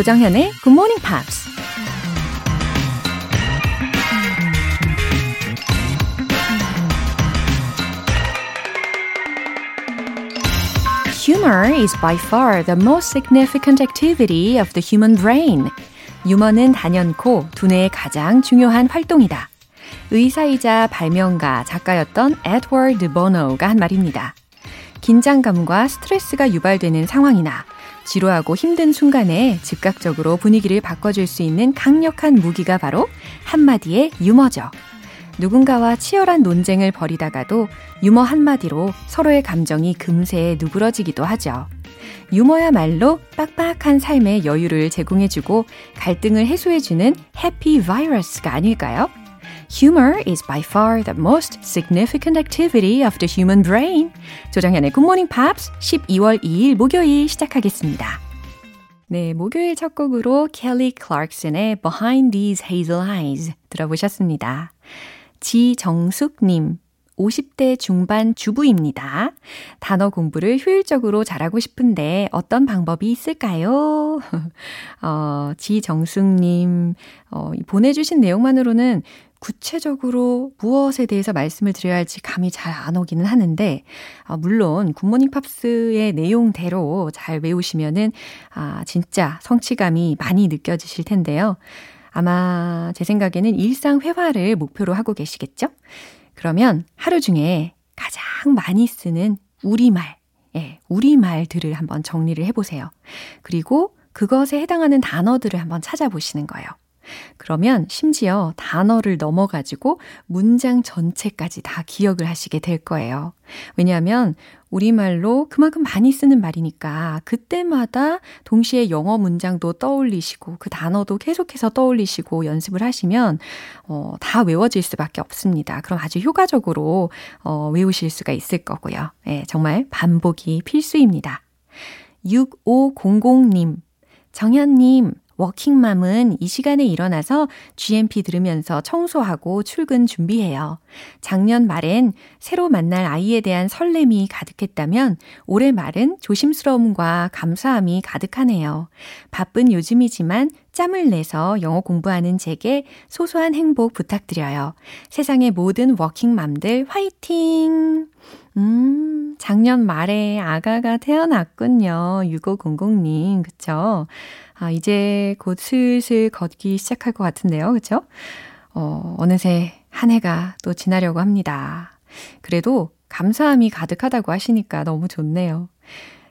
조정현의 Good Morning Pops. Humor is by far the most significant activity of the human brain. 유머는 단연코 두뇌의 가장 중요한 활동이다. 의사이자 발명가, 작가였던 에드워드 버너가 한 말입니다. 긴장감과 스트레스가 유발되는 상황이나 지루하고 힘든 순간에 즉각적으로 분위기를 바꿔줄 수 있는 강력한 무기가 바로 한마디의 유머죠. 누군가와 치열한 논쟁을 벌이다가도 유머 한마디로 서로의 감정이 금세 누그러지기도 하죠. 유머야말로 빡빡한 삶의 여유를 제공해주고 갈등을 해소해주는 해피 바이러스가 아닐까요? Humor is by far the most significant activity of the human brain. 조정현의 Good Morning Pops 12월 2일 목요일 시작하겠습니다. 네, 목요일 첫 곡으로 켈리 클락슨의 Behind These Hazel Eyes 들어보셨습니다. 지정숙님, 50대 중반 주부입니다. 단어 공부를 효율적으로 잘하고 싶은데 어떤 방법이 있을까요? 어, 지정숙님, 어, 보내주신 내용만으로는 구체적으로 무엇에 대해서 말씀을 드려야 할지 감이 잘 안 오기는 하는데, 아, 물론 굿모닝 팝스의 내용대로 잘 외우시면은, 아, 진짜 성취감이 많이 느껴지실 텐데요. 아마 제 생각에는 일상 회화를 목표로 하고 계시겠죠? 그러면 하루 중에 가장 많이 쓰는 우리말, 예, 우리말들을 한번 정리를 해보세요. 그리고 그것에 해당하는 단어들을 한번 찾아보시는 거예요. 그러면 심지어 단어를 넘어가지고 문장 전체까지 다 기억을 하시게 될 거예요. 왜냐하면 우리말로 그만큼 많이 쓰는 말이니까 그때마다 동시에 영어 문장도 떠올리시고 그 단어도 계속해서 떠올리시고 연습을 하시면 어, 다 외워질 수밖에 없습니다. 그럼 아주 효과적으로 어, 외우실 수가 있을 거고요. 예, 정말 반복이 필수입니다. 6500님, 정현님, 워킹맘은 이 시간에 일어나서 GMP 들으면서 청소하고 출근 준비해요. 작년 말엔 새로 만날 아이에 대한 설렘이 가득했다면 올해 말은 조심스러움과 감사함이 가득하네요. 바쁜 요즘이지만 짬을 내서 영어 공부하는 제게 소소한 행복 부탁드려요. 세상의 모든 워킹맘들 화이팅! 음, 작년 말에 아가가 태어났군요. 6500님, 그쵸? 아, 이제 곧 슬슬 걷기 시작할 것 같은데요. 그쵸? 어, 어느새 한 해가 또 지나려고 합니다. 그래도 감사함이 가득하다고 하시니까 너무 좋네요.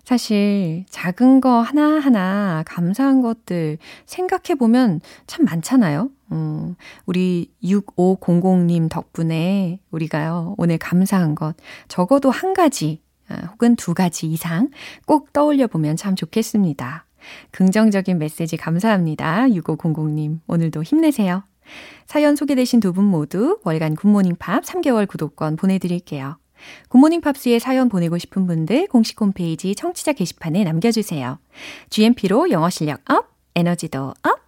사실 작은 거 하나하나 감사한 것들 생각해 보면 참 많잖아요. 음, 우리 6500님 덕분에 우리가요, 오늘 감사한 것 적어도 한 가지 아, 혹은 두 가지 이상 꼭 떠올려 보면 참 좋겠습니다. 긍정적인 메시지 감사합니다. 6500님, 오늘도 힘내세요. 사연 소개되신 두 분 모두 월간 굿모닝 팝스 3개월 구독권 보내드릴게요. 굿모닝 팝스에 사연 보내고 싶은 분들 공식 홈페이지 청취자 게시판에 남겨주세요. GMP로 영어 실력 up, 에너지도 up,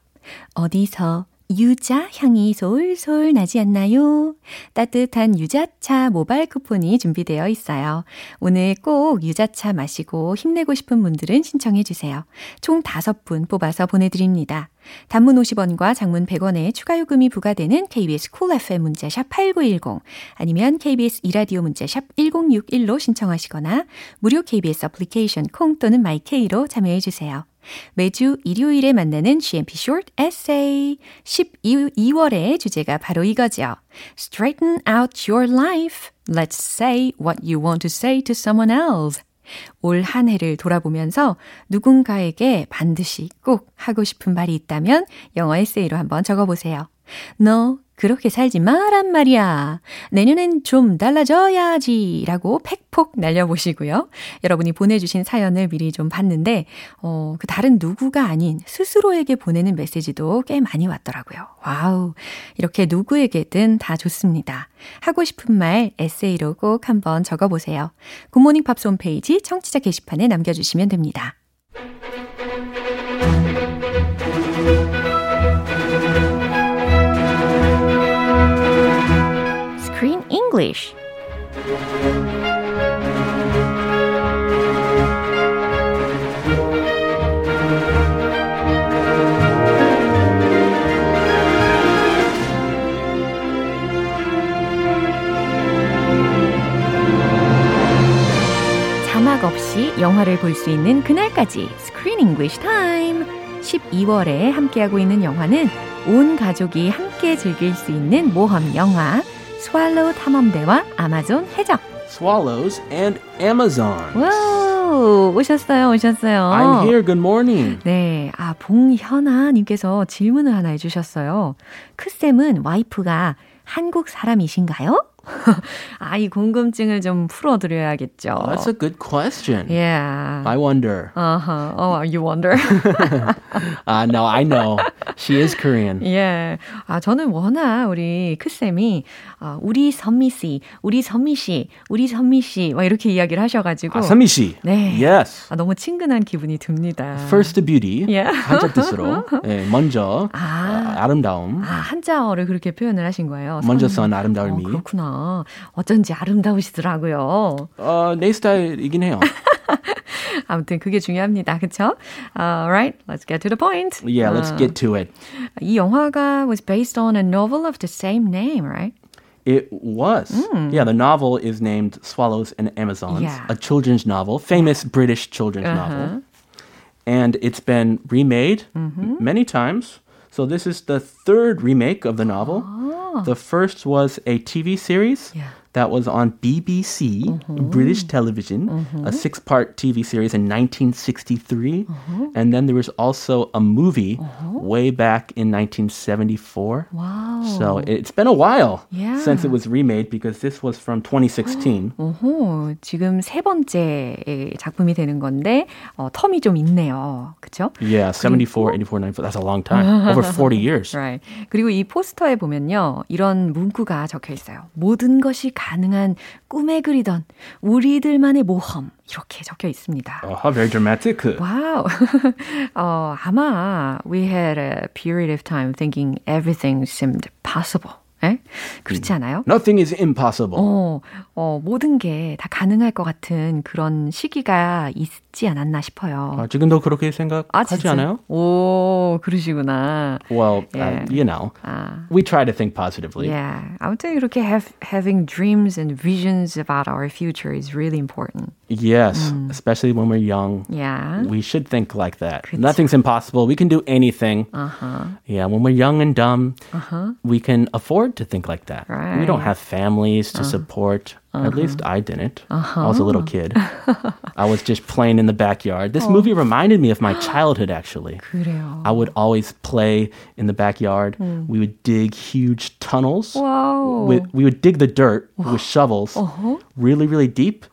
어디서 유자 향이 솔솔 나지 않나요? 따뜻한 유자차 모바일 쿠폰이 준비되어 있어요. 오늘 꼭 유자차 마시고 힘내고 싶은 분들은 신청해 주세요. 총 5분 뽑아서 보내드립니다. 단문 50원과 장문 100원의 추가 요금이 부과되는 KBS 쿨 Cool FM 문자샵 8910 아니면 KBS 2라디오 문자샵 1061로 신청하시거나 무료 KBS 애플리케이션 콩 또는 my K로 참여해 주세요. 매주 일요일에 만나는 GMP Short Essay 12월의 주제가 바로 이거죠. Straighten out your life. Let's say what you want to say to someone else. 올 한 해를 돌아보면서 누군가에게 반드시 꼭 하고 싶은 말이 있다면 영어 에세이로 한번 적어보세요. 너 그렇게 살지 마란 말이야. 내년엔 좀 달라져야지. 라고 팩폭 날려보시고요. 여러분이 보내주신 사연을 미리 좀 봤는데, 어, 그 다른 누구가 아닌 스스로에게 보내는 메시지도 꽤 많이 왔더라고요. Wow. 이렇게 누구에게든 다 좋습니다. 하고 싶은 말 에세이로 꼭 한번 적어보세요. 굿모닝 팝스 홈페이지 청취자 게시판에 남겨주시면 됩니다. English. 자막 없이 영화를 볼 수 있는 그날까지 Screen English Time. 12월에 함께하고 있는 영화는 온 가족이 함께 즐길 수 있는 모험 영화 스왈로우 탐험대와 아마존 해적. Swallows and Amazons. Wow, 오셨어요, 오셨어요. I'm here. Good morning. 네, 아, 봉현아님께서 질문을 하나 해주셨어요. 크쌤은 와이프가 한국 사람이신가요? 아, 이 궁금증을 좀 풀어드려야겠죠. That's a good question. Yeah. I wonder. Uh-huh. Oh, you wonder? Uh, no, I know. She is Korean. 예. 아, 저는 워낙 우리 크쌤이, 아, 우리 선미 씨, 우리 선미 씨, 우리 선미 씨, 막 이렇게 이야기를 하셔가지고. 아, 선미 씨. 네. Yes. 아, 너무 친근한 기분이 듭니다. First beauty. Yeah. 한자 뜻으로. 네, 먼저 아. 아, 아름다움. 아, 한자어를 그렇게 표현을 하신 거예요. 먼저 선- 선 아름다움이. 어, 그렇구나. 어쩐지 아름다우시더라고요. 어, 내 스타일이긴 해요. 아무튼 그게 중요합니다. 그쵸? Alright, let's get to the point. Yeah, let's 어, get to it. 이 영화가 was based on a novel of the same name, right? It was. Yeah, the novel is named Swallows and Amazons, Yeah. a children's novel, famous British children's novel. And it's been remade many times. So this is the third remake of the novel. Oh. The first was a TV series Yeah. that was on BBC, mm-hmm. British television, a mm-hmm. six part TV series in 1963. Mm-hmm. And then there was also a movie way back in 1974. Wow. So it's been a while Yeah. since it was remade because this was from 2016. 오호, 지금 세 번째 작품이 되는 건데 어, term이 좀 있네요. 그쵸? Yeah, 74, 84, 94. That's a long time. Over 40 years. Right. 그리고 이 포스터에 보면요. 이런 문구가 적혀 있어요. 모든 것이 가능한 꿈에 그리던 우리들만의 모험. 이렇게 적혀 있습니다. Oh, how very dramatic. Wow. 어, 아마 we had a period of time thinking everything seemed possible. 에? 그렇지 않아요? Nothing is impossible. 어, 어, 모든 게 다 가능할 것 같은 그런 시기가 있 지 않았나 싶어요. 아, 지금도 그렇게 생각하지 않아요? 오, 그러시구나. Well, Yeah. uh, you know, 아, we try to think positively. yeah. 아무튼 이렇게 have, having dreams and visions about our future is really important. Yes, especially when we're young. Yeah. We should think like that. Nothing's impossible. We can do anything. Uh-huh. Yeah, when we're young and dumb, we can afford to think like that. We don't Right. have families to support. At least I didn't. I was a little kid. I was just playing in the backyard. This movie reminded me of my childhood, actually. 그래요. I would always play in the backyard. We would dig huge tunnels. 와우. With, we would dig the dirt with shovels really, really deep.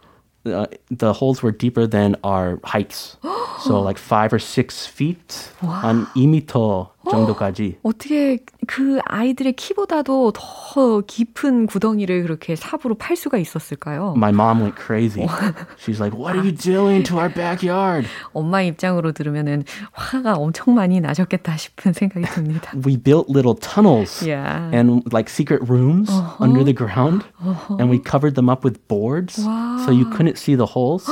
Uh, the holes were deeper than our heights. so like five or six feet, 한 2m 정도까지. 어떻게 그 아이들의 키보다도 더 깊은 구덩이를 그렇게 삽으로 팔 수가 있었을까요? My mom went crazy. She's like, "What are you doing to our backyard?" 엄마 입장으로 들으면은 화가 엄청 많이 나셨겠다 싶은 생각이 듭니다. We built little tunnels Yeah. and like secret rooms under the ground, and we covered them up with boards so you couldn't see the holes.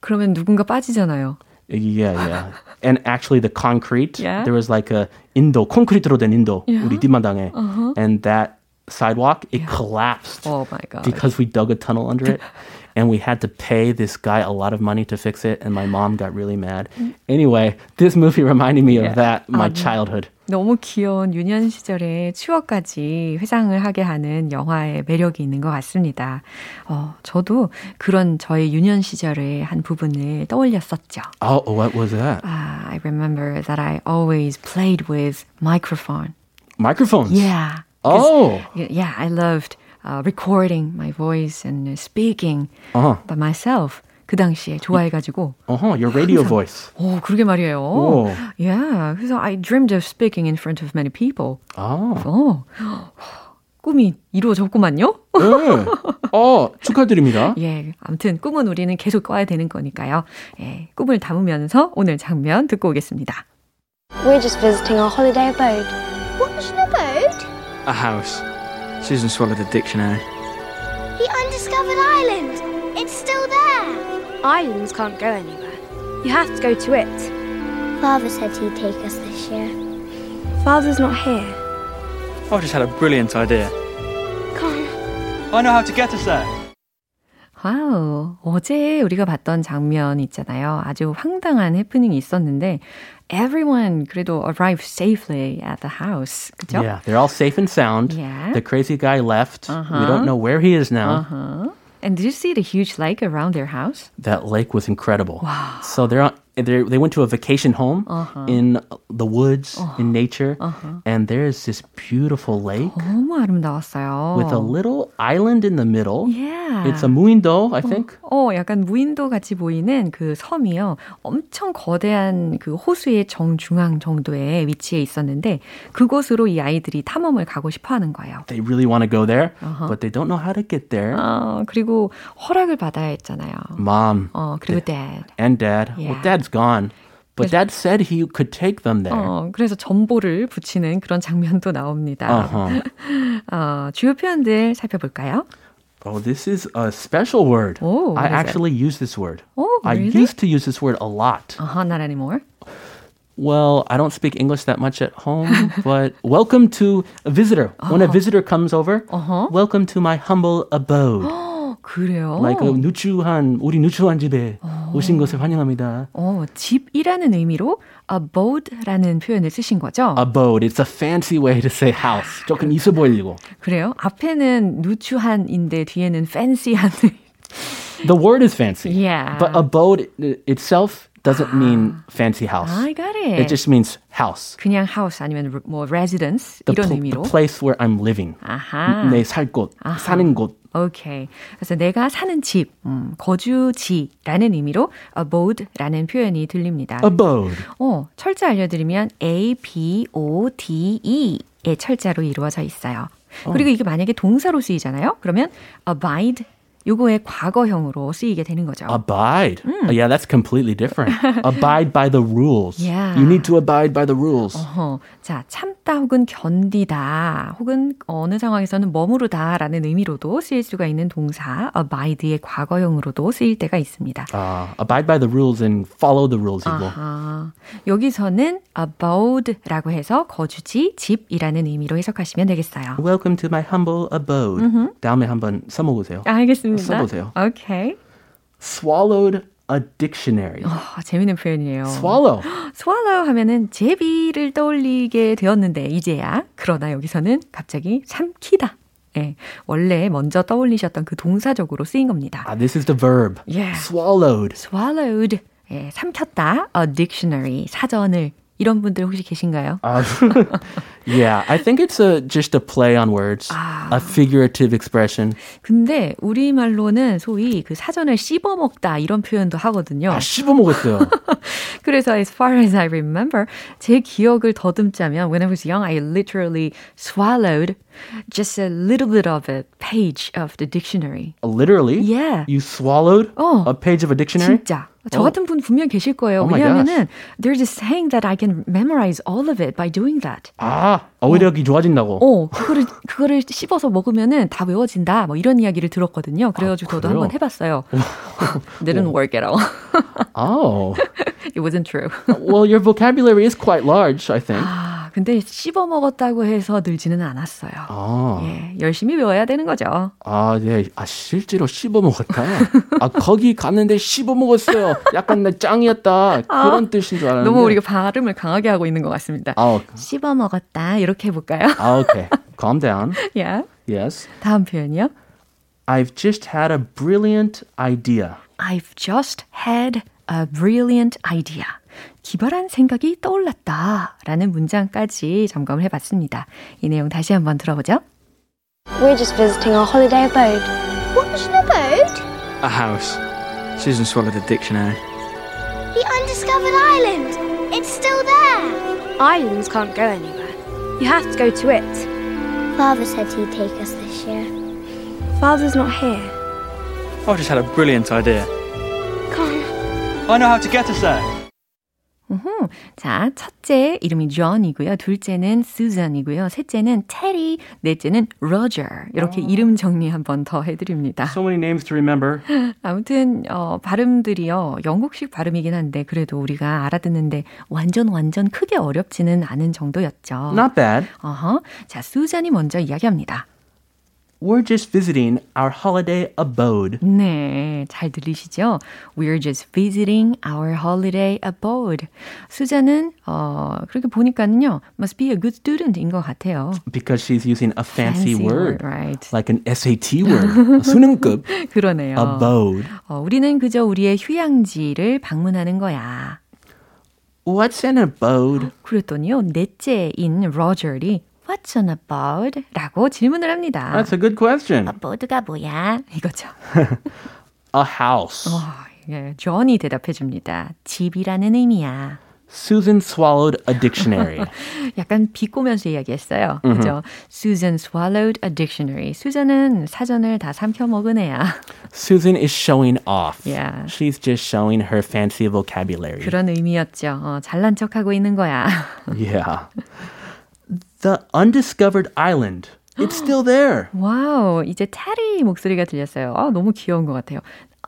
그러면 누군가 빠지잖아요. Yeah, yeah. And actually, the concrete, Yeah. there was like a 인도, 콘크리트로 된 인도, 우리 뒷마당에. And that sidewalk, it collapsed Oh my god. because we dug a tunnel under it. And we had to pay this guy a lot of money to fix it. And my mom got really mad. Anyway, this movie reminded me of Yeah. that, my 아, 네. childhood. 너무 귀여운 유년 시절의 추억까지 회상을 하게 하는 영화의 매력이 있는 것 같습니다. 어, 저도 그런 저의 유년 시절의 한 부분을 떠올렸었죠. Oh, what was that? Uh, I remember that I always played with microphone. Microphones. Yeah. Oh. Yeah, I loved uh, recording my voice and speaking Uh-huh. by myself. 그 당시에 좋아해가지고. Uh-huh, your radio voice. 오, 그러게 말이에요. 오. Yeah. 그래서 I dreamed of speaking in front of many people. Oh. 어. 꿈이 이루어졌구만요. 네. 어, 축하드립니다. 예, 아무튼 꿈은 우리는 계속 꿔야 되는 거니까요. 예, 꿈을 담으면서 오늘 장면 듣고 오겠습니다. We're just visiting our holiday abode. What's an abode? A house. Susan swallowed a dictionary. The undiscovered island. It's still there. Islands can't go anywhere. You have to go to it. Father said he'd take us this year. Father's not here. I've just had a brilliant idea. Come on. I know how to get us there. 와우. 어제 우리가 봤던 장면 있잖아요. 아주 황당한 해프닝이 있었는데 everyone 그래도 arrived safely at the house. 그죠? Yeah, they're all safe and sound. Yeah. The crazy guy left. Uh-huh. We don't know where he is now. Uh-huh. And did you see the huge lake around their house? That lake was incredible. Wow. So they're on, they're, they went to a vacation home Uh-huh. in the woods, in nature, and there's this beautiful lake 너무 아름다웠어요. with a little island in the middle. Yeah. It's a 무인도, I think. 어, 약간 무인도 같이 보이는 그 섬이요. 엄청 거대한 그 호수의 정중앙 정도에 위치해 있었는데 그곳으로 이 아이들이 탐험을 가고 싶어 하는 거예요. They really want to go there, but they don't know how to get there. 어, 그리고 허락을 받아야 했잖아요. Mom 어, 그리고 dad. and dad. Well, Yeah. dad's gone, but dad said he could take them there. 어, 그래서 전보를 붙이는 그런 장면도 나옵니다. Uh-huh. 어, 주요 표현들 살펴볼까요? Oh, this is a special word. Oh, I what is it? actually use this word. Oh, I really? used to use this word a lot. Uh-huh, not anymore. Well, I don't speak English that much at home, but welcome to a visitor. When a visitor comes over, Uh-huh. welcome to my humble abode. Oh, 어, 그래요? like a 누추한 우리 누추한 집에 오신 것을 환영합니다. 어, 집이라는 의미로 abode라는 표현을 쓰신 거죠? Abode. It's a fancy way to say house. 조금 있어 보이려고. 그래요? 앞에는 누추한인데 뒤에는 fancy한. The word is fancy. Yeah. But abode itself doesn't mean fancy house. I got it. It just means house. 그냥 house 아니면 뭐 residence The, 이런 pl- 의미로. the place where I'm living. 아하. 내살 곳, 사는 곳. 오케이. 그래서 내가 사는 집, 음, 거주지라는 의미로 abode라는 표현이 들립니다. Abode. 어, 철자 알려드리면 A, B, O, D, E의 철자로 이루어져 있어요. 그리고 이게 만약에 동사로 쓰이잖아요. 그러면 abide 요거의 과거형으로 쓰이게 되는 거죠. Abide. Oh, yeah, that's completely different. abide by the rules. Yeah. You need to abide by the rules. 어허. 자, 참다 혹은 견디다 혹은 어느 상황에서는 머무르다라는 의미로도 쓰일 수가 있는 동사 abide의 과거형으로도 쓰일 때가 있습니다. Uh, abide by the rules and follow the rules. 이고. 아, 여기서는 abode라고 해서 거주지, 집이라는 의미로 해석하시면 되겠어요. Welcome to my humble abode. 다음에 한번 써먹으세요. 알겠습니다. 써보세요. 오케이. Swallowed a dictionary. 아, 재밌는 표현이에요. Swallow. swallow 하면은 제비를 떠올리게 되었는데 이제야 그러나 여기서는 갑자기 삼키다. 예, 원래 먼저 떠올리셨던 그 동사적으로 쓰인 겁니다. Ah, this is the verb. Yeah. Swallowed. swallowed. 예, 삼켰다. a dictionary. 사전을. 이런 분들 혹시 계신가요? Uh, yeah, I think it's a just a play on words, a figurative expression. 근데 우리 말로는 소위 그 사전을 씹어 먹다 이런 표현도 하거든요. 아, 씹어 먹었어요. 그래서 as far as I remember, 제 기억을 더듬자면 when I was young, I literally swallowed just a little bit of a page of the dictionary. Literally? Yeah. You swallowed 어. a page of a dictionary? 진짜. 저 어. 같은 분 분명 계실 거예요. Oh my 왜냐하면은 there's a saying that I can memorize all of it by doing that. 아, 어휘력이 좋아진다고. 어, 그거를 그거를 씹어서 먹으면은 다 외워진다. 뭐 이런 이야기를 들었거든요. 그래가지고 저도 그래요? 한번 해봤어요. Didn't work at all. Oh. It wasn't true. well, your vocabulary is quite large, I think. 아, 근데 씹어 먹었다고 해서 늘지는 않았어요. 아, 예, 열심히 외워야 되는 거죠. 아, 네. 아, 실제로 씹어 먹었다. 아, 거기 갔는데 씹어 먹었어요. 약간 나 짱이었다. 그런 뜻인 줄 알았는데. 너무 우리가 발음을 강하게 하고 있는 것 같습니다. 아, 씹어 먹었다 이렇게 해 볼까요? 아, okay. Calm down. yeah. Yes. 다음 표현이요. I've just had a brilliant idea. I've just had a brilliant idea. 기발한 생각이 떠올랐다. 라는 문장까지 점검을 해봤습니다. 이 내용 다시 한번 들어보죠. We're just visiting our holiday abode. What's an abode? A house. Susan swallowed a dictionary. The undiscovered island. It's still there. Islands can't go anywhere. You have to go to it. Father said he'd take us this year. Father's not here. I've just had a brilliant idea. Come on. I know how to get us there. 자, 첫째 이름이 John이고요. 둘째는 Susan이고요. 셋째는 Teddy, 넷째는 Roger. 이렇게 이름 정리 한번 더 해드립니다. So many names to remember. 아무튼 어, 발음들이요 영국식 발음이긴 한데 그래도 우리가 알아듣는데 완전 완전 크게 어렵지는 않은 정도였죠. Not bad. 어허. 자, 수잔이 먼저 이야기합니다. We're just visiting our holiday abode. 네, 잘 들리시죠? We're just visiting our holiday abode. 수자는 어, 그렇게 보니까는요, must be a good student인 것 같아요. Because she's using a fancy, Fancy word, word, right. like an SAT word, 수능급 그러네요. abode. 어, 우리는 그저 우리의 휴양지를 방문하는 거야. What's an abode? 그랬더니요, 넷째인 로저리 What's an abode? 라고 질문을 합니다. That's a good question. abode가 뭐야? 이거죠. A house. 어, 예, 존이 대답해 줍니다. 집이라는 의미야. Susan swallowed a dictionary. 약간 비꼬면서 이야기했어요. 그죠? Susan swallowed a dictionary. 수잔은 사전을 다 삼켜 먹은 애야. Susan is showing off. Yeah. She's just showing her fancy vocabulary. 그런 의미였죠. 어, 잘난 척하고 있는 거야. Yeah. The undiscovered island. It's still there. Wow, 이제 테리 목소리가 들렸어요. 아, 너무 귀여운 것 같아요.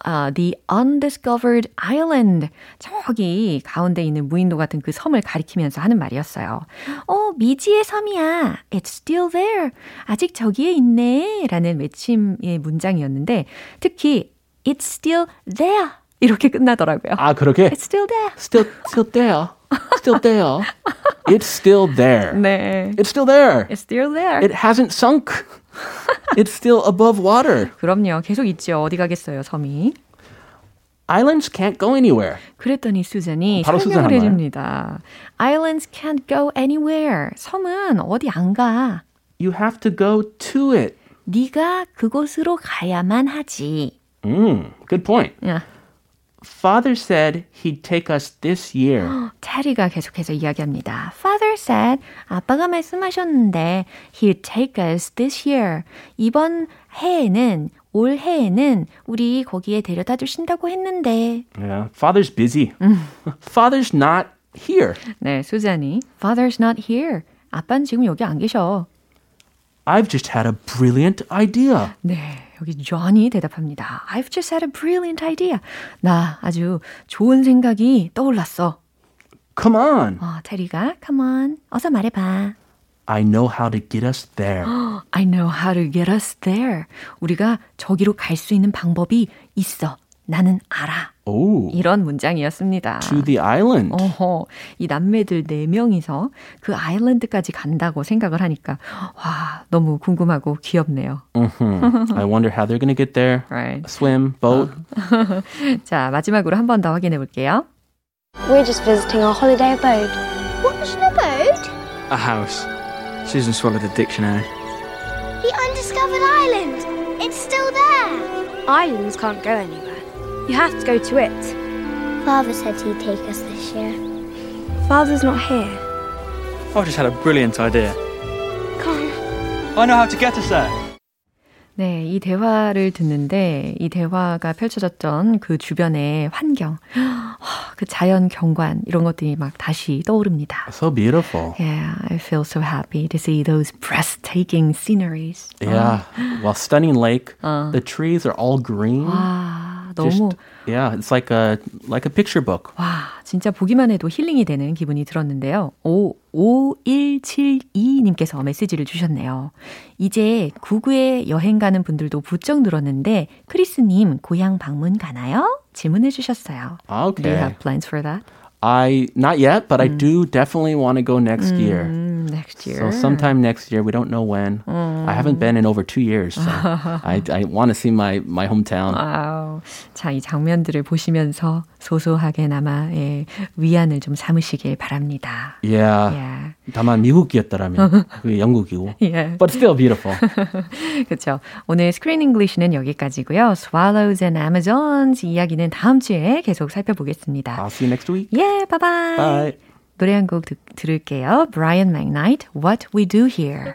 아, The Undiscovered Island. 저기 가운데 있는 무인도 같은 그 섬을 가리키면서 하는 말이었어요. 어, 미지의 섬이야. It's still there. 아직 저기에 있네. 라는 외침의 문장이었는데, 특히, It's still there. 이렇게 끝나더라고요. 아, 그렇게? It's still there. Still, still there. Still there. It's still there. 네. It's still there. It's still there. It hasn't sunk. It's still above water. 그럼요. 계속 있죠. 어디 가겠어요, 섬이. Islands can't go anywhere. 그랬더니 수잔이 바로 수잔 설명을 한 거예요? 해줍니다. Islands can't go anywhere. 섬은 어디 안 가. You have to go to it. 네가 그곳으로 가야만 하지. Mm, good point. 야, Father said he'd take us this year. 테리가 계속해서 이야기합니다. Father said, 아빠가 말씀하셨는데 he'd take us this year. 이번 해에는 올 해에는 우리 거기에 데려다 주신다고 했는데. Yeah, Father's busy. Father's not here. 네, 수잔이 Father's not here. 아빠는 지금 여기 안 계셔. I've just had a brilliant idea. 네, 여기 존이 대답합니다. I've just had a brilliant idea. 나 아주 좋은 생각이 떠올랐어. Come on. 어, 테리가 come on, 어서 말해봐. I know how to get us there. I know how to get us there. 우리가 저기로 갈 수 있는 방법이 있어. 나는 알아. Oh, 이런 문장이었습니다. to the island. 어허, 이 남매들 네 명이서 그 아일랜드까지 간다고 생각을 하니까 와 너무 궁금하고 귀엽네요. Mhm. I wonder how they're going to get there. Right. Swim, boat. 자 마지막으로 한 번 더 확인해 볼게요. We're just visiting our holiday abode. What's an abode? A house. Susan swallowed a dictionary. The undiscovered island. It's still there. Islands can't go anywhere. You have to go to it. Father said he'd take us this year. Father's not here. I've just had a brilliant idea. Come on. I know how to get us there. 네, 이 대화를 듣는데 이 대화가 펼쳐졌던 그 주변의 환경, 그 자연 경관 이런 것들이 막 다시 떠오릅니다. So beautiful. Yeah, I feel so happy to see those breathtaking sceneries. Yeah. Well, stunning lake. The trees are all green. 와, 너무 yeah, it's like a like a picture book. 와, 진짜 보기만 해도 힐링이 되는 기분이 들었는데요. 오, 5172님께서 메시지를 주셨네요. 이제 구구에 여행 가는 분들도 부쩍 늘었는데, 크리스님, 고향 방문 가나요? 질문해 주셨어요. Do you Okay. have plans for that? I not yet, but I do definitely want to go next year. Mm, next year. So sometime next year, we don't know when. I haven't been in over two years, so I, I want to see my, my hometown. 와우. 자, 이 장면들을 보시면서 소소하게나마 예, 위안을 좀 삼으시길 바랍니다. Yeah. Yeah. 다만 미국이었더라면 그게 영국이고. 예. But still beautiful. 그렇죠. 오늘 스크린 잉글리시는 여기까지고요. Swallows and Amazons 이야기는 다음 주에 계속 살펴보겠습니다. I'll see you next week. 예, 바이바이. Bye. 노래 한 곡 들을게요. Brian McKnight, What We Do Here.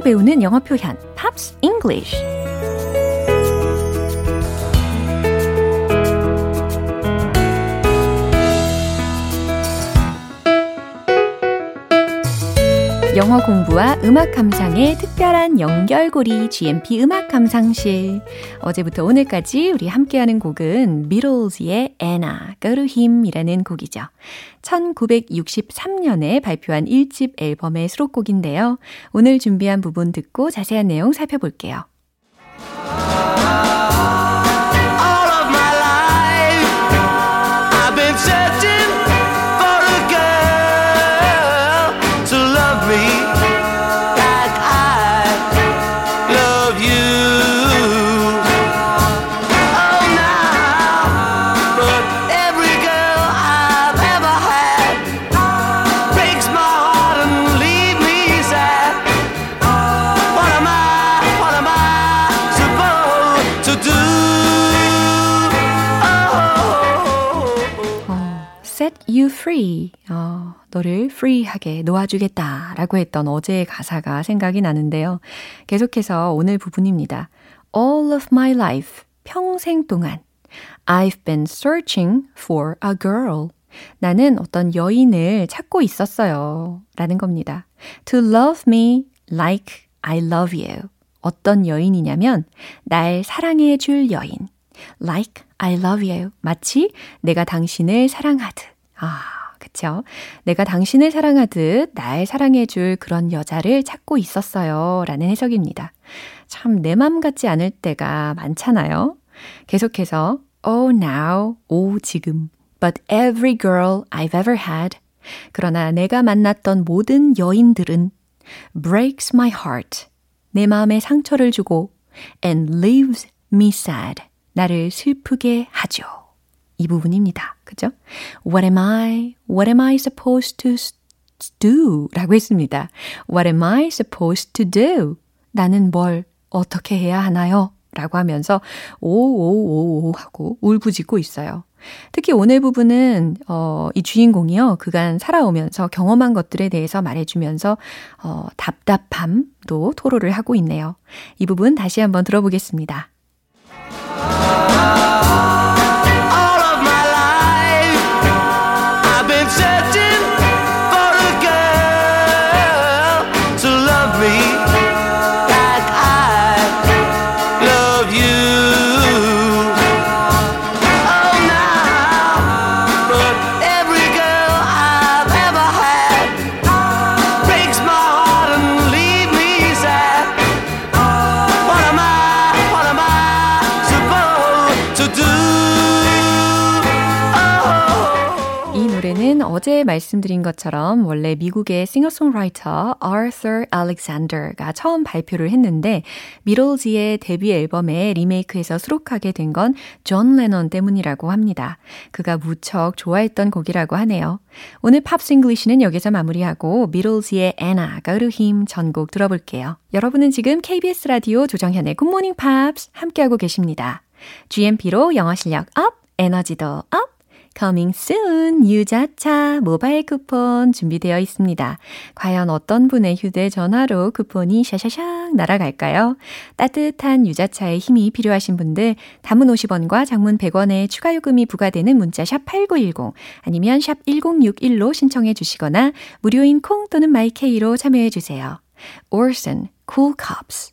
배우는 영어 표현 팝스 영어 공부와 음악 감상의 특별한 연결고리 GMP 음악 감상실. 어제부터 오늘까지 우리 함께하는 곡은 Beatles의 Anna, Go to Him이라는 곡이죠. 1963년에 발표한 1집 앨범의 수록곡인데요. 오늘 준비한 부분 듣고 자세한 내용 살펴볼게요. Free. 어, 너를 free하게 놓아주겠다. 라고 했던 어제의 가사가 생각이 나는데요. 계속해서 오늘 부분입니다. All of my life. 평생 동안. I've been searching for a girl. 나는 어떤 여인을 찾고 있었어요. 라는 겁니다. To love me like I love you. 어떤 여인이냐면, 날 사랑해 줄 여인. Like I love you. 마치 내가 당신을 사랑하듯. 아, 그쵸? 내가 당신을 사랑하듯 날 사랑해줄 그런 여자를 찾고 있었어요. 라는 해석입니다. 참 내 맘 같지 않을 때가 많잖아요. 계속해서, Oh, now, 오, 지금. But every girl I've ever had. 그러나 내가 만났던 모든 여인들은 breaks my heart. 내 마음에 상처를 주고 and leaves me sad. 나를 슬프게 하죠. 이 부분입니다. 그죠? What am I? What am I supposed to do? 라고 했습니다. What am I supposed to do? 나는 뭘 어떻게 해야 하나요? 라고 하면서 오오오오 하고 울부짖고 있어요. 특히 오늘 부분은 어, 이 주인공이요 그간 살아오면서 경험한 것들에 대해서 말해주면서 어, 답답함도 토로를 하고 있네요. 이 부분 다시 한번 들어보겠습니다. 말씀드린 것처럼 원래 미국의 싱어송라이터 Arthur Alexander가 처음 발표를 했는데 비틀즈의 데뷔 앨범에 리메이크해서 수록하게 된 건 존 레넌 때문이라고 합니다. 그가 무척 좋아했던 곡이라고 하네요. 오늘 Pops English는 여기서 마무리하고 비틀즈의 Anna, Go to Him 전곡 들어볼게요. 여러분은 지금 KBS 라디오 조정현의 굿모닝 팝스 함께하고 계십니다. GMP로 영어 실력 up, 에너지도 up! Coming soon 유자차 모바일 쿠폰 준비되어 있습니다. 과연 어떤 분의 휴대전화로 쿠폰이 샤샤샥 날아갈까요? 따뜻한 유자차의 힘이 필요하신 분들 담은 50원과 장문 100원의 추가 요금이 부과되는 문자 샵 8910 아니면 샵 1061로 신청해 주시거나 무료인 콩 또는 마이케이로 참여해 주세요. Orson Cool Cups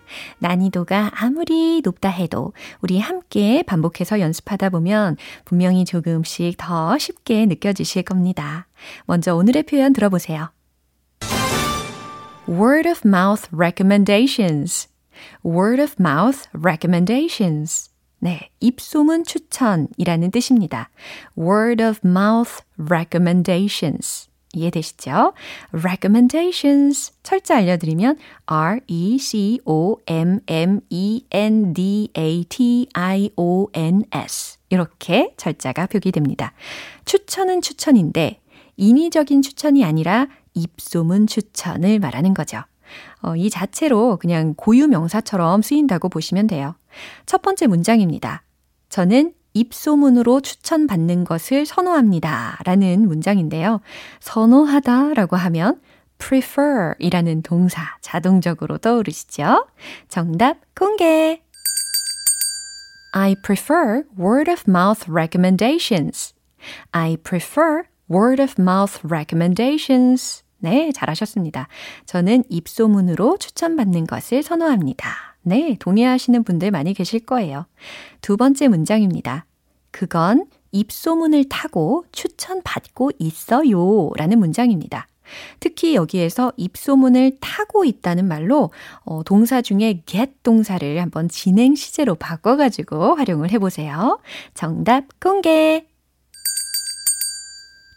난이도가 아무리 높다 해도 우리 함께 반복해서 연습하다 보면 분명히 조금씩 더 쉽게 느껴지실 겁니다. 먼저 오늘의 표현 들어보세요. word of mouth recommendations. word of mouth recommendations. 네, 입소문 추천이라는 뜻입니다. word of mouth recommendations. 이해되시죠? recommendations. 철자 알려드리면 R-E-C-O-M-M-E-N-D-A-T-I-O-N-S. 이렇게 철자가 표기됩니다. 추천은 추천인데 인위적인 추천이 아니라 입소문 추천을 말하는 거죠. 어, 이 자체로 그냥 고유 명사처럼 쓰인다고 보시면 돼요. 첫 번째 문장입니다. 저는 입소문으로 추천받는 것을 선호합니다. 라는 문장인데요. 선호하다 라고 하면 prefer 이라는 동사 자동적으로 떠오르시죠? 정답 공개! I prefer word of mouth recommendations. I prefer word of mouth recommendations. 네, 잘하셨습니다. 저는 입소문으로 추천받는 것을 선호합니다. 네, 동의하시는 분들 많이 계실 거예요. 두 번째 문장입니다. 그건 입소문을 타고 추천받고 있어요. 라는 문장입니다. 특히 여기에서 입소문을 타고 있다는 말로 어, 동사 중에 get 동사를 한번 진행 시제로 바꿔가지고 활용을 해보세요. 정답 공개!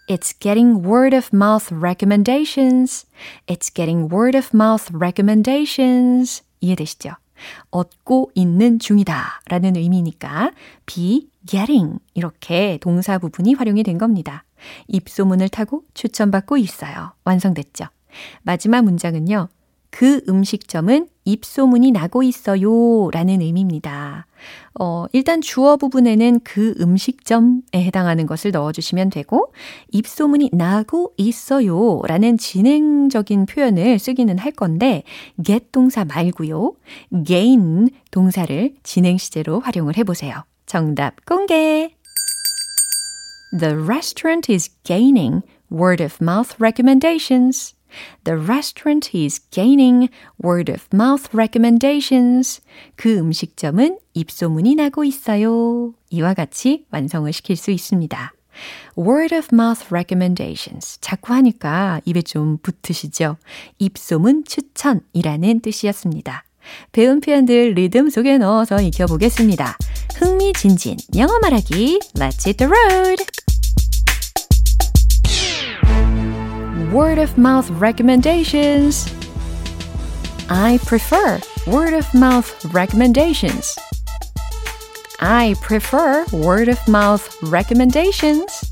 It's getting word of mouth recommendations. It's getting word of mouth recommendations. 이해되시죠? 얻고 있는 중이다 라는 의미니까 be getting 이렇게 동사 부분이 활용이 된 겁니다. 입소문을 타고 추천받고 있어요. 완성됐죠? 마지막 문장은요. 그 음식점은 입소문이 나고 있어요 라는 의미입니다. 어, 일단 주어 부분에는 그 음식점에 해당하는 것을 넣어주시면 되고, 입소문이 나고 있어요 라는 진행적인 표현을 쓰기는 할 건데, get 동사 말고요. gain 동사를 진행 시제로 활용을 해보세요. 정답 공개! The restaurant is gaining word of mouth recommendations. The restaurant is gaining word of mouth recommendations. 그 음식점은 입소문이 나고 있어요. 이와 같이 완성을 시킬 수 있습니다. word of mouth recommendations. 자꾸 하니까 입에 좀 붙으시죠? 입소문 추천이라는 뜻이었습니다. 배운 표현들 리듬 속에 넣어서 익혀보겠습니다. 흥미진진 영어 말하기 Let's hit the road! word of mouth recommendations. I prefer word of mouth recommendations. I prefer word of mouth recommendations.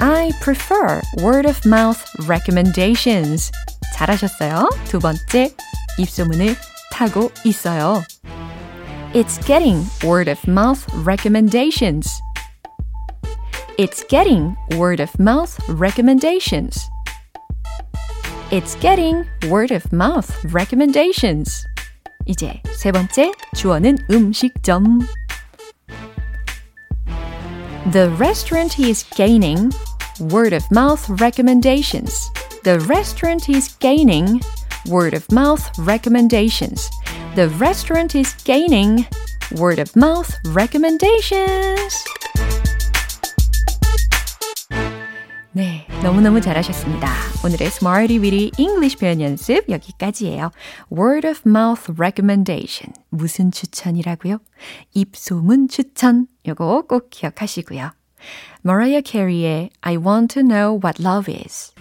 I prefer word of mouth recommendations. 잘하셨어요. 두 번째, 입소문을 타고 있어요. It's getting word of mouth recommendations. It's getting word of mouth recommendations. It's getting word of mouth recommendations. 이제 세 번째 주어는 음식점. The restaurant is gaining word of mouth recommendations. The restaurant is gaining word of mouth recommendations. The restaurant is gaining word of mouth recommendations. 네, 너무너무 잘하셨습니다. 오늘의 Smarty Weedy English 표현 연습 여기까지예요. Word of mouth recommendation. 무슨 추천이라고요? 입소문 추천. 요거 꼭 기억하시고요. Mariah Carey의 I want to know what love is.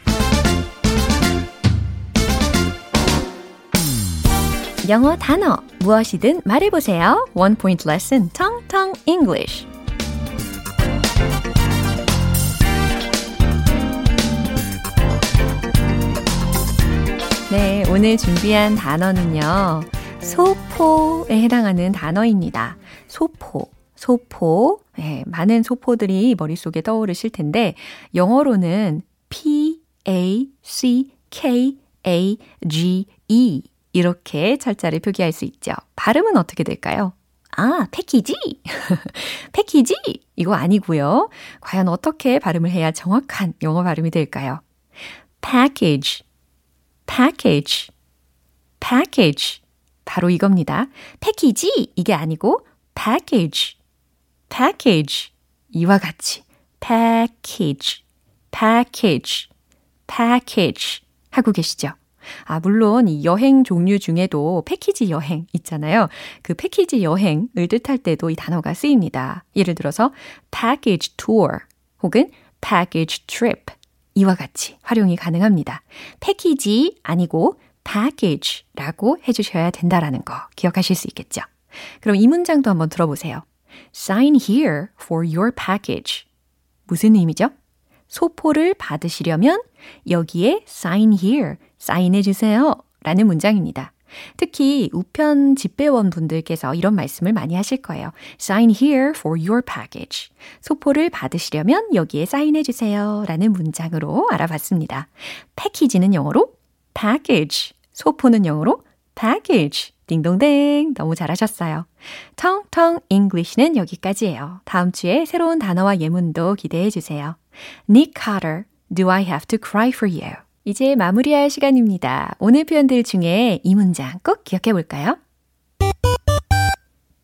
영어 단어 무엇이든 말해보세요. One point lesson, Tong Tong English. 네, 오늘 준비한 단어는요. 소포에 해당하는 단어입니다. 소포, 소포. 네, 많은 소포들이 머릿속에 떠오르실 텐데 영어로는 P A C K A G E 이렇게 철자를 표기할 수 있죠. 발음은 어떻게 될까요? 아, 패키지? 패키지? 이거 아니고요. 과연 어떻게 발음을 해야 정확한 영어 발음이 될까요? package, package, package. 바로 이겁니다. 패키지 이게 아니고 package, package 이와 같이 package, package, package 하고 계시죠? 아, 물론 이 여행 종류 중에도 패키지 여행 있잖아요. 그 패키지 여행을 뜻할 때도 이 단어가 쓰입니다. 예를 들어서 package tour 혹은 package trip 이와 같이 활용이 가능합니다. 패키지 아니고 package라고 해주셔야 된다라는 거 기억하실 수 있겠죠? 그럼 이 문장도 한번 들어보세요. Sign here for your package. 무슨 의미죠? 소포를 받으시려면 여기에 sign here, 사인해 주세요. 라는 문장입니다. 특히 우편 집배원 분들께서 이런 말씀을 많이 하실 거예요. Sign here for your package. 소포를 받으시려면 여기에 사인해 주세요. 라는 문장으로 알아봤습니다. 패키지는 영어로 package. 소포는 영어로 package. 딩동댕. 너무 잘하셨어요. 텅텅 English는 여기까지예요. 다음 주에 새로운 단어와 예문도 기대해 주세요. Nick Carter, Do I Have to Cry for You? 이제 마무리할 시간입니다. 오늘 표현들 중에 이 문장 꼭 기억해 볼까요?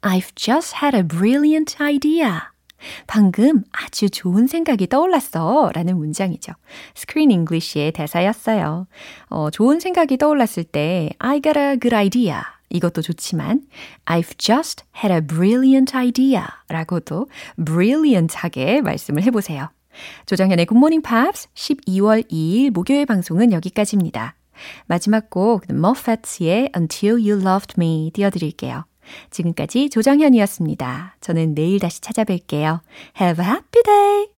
I've just had a brilliant idea. 방금 아주 좋은 생각이 떠올랐어. 라는 문장이죠. Screen English의 대사였어요. 어, 좋은 생각이 떠올랐을 때 I got a good idea. 이것도 좋지만 I've just had a brilliant idea 라고도 brilliant하게 말씀을 해보세요. 조정현의 굿모닝 팝스 12월 2일 목요일 방송은 여기까지입니다. 마지막 곡 모팻의 Until You Loved Me 띄워드릴게요. 지금까지 조정현이었습니다. 저는 내일 다시 찾아뵐게요. Have a happy day!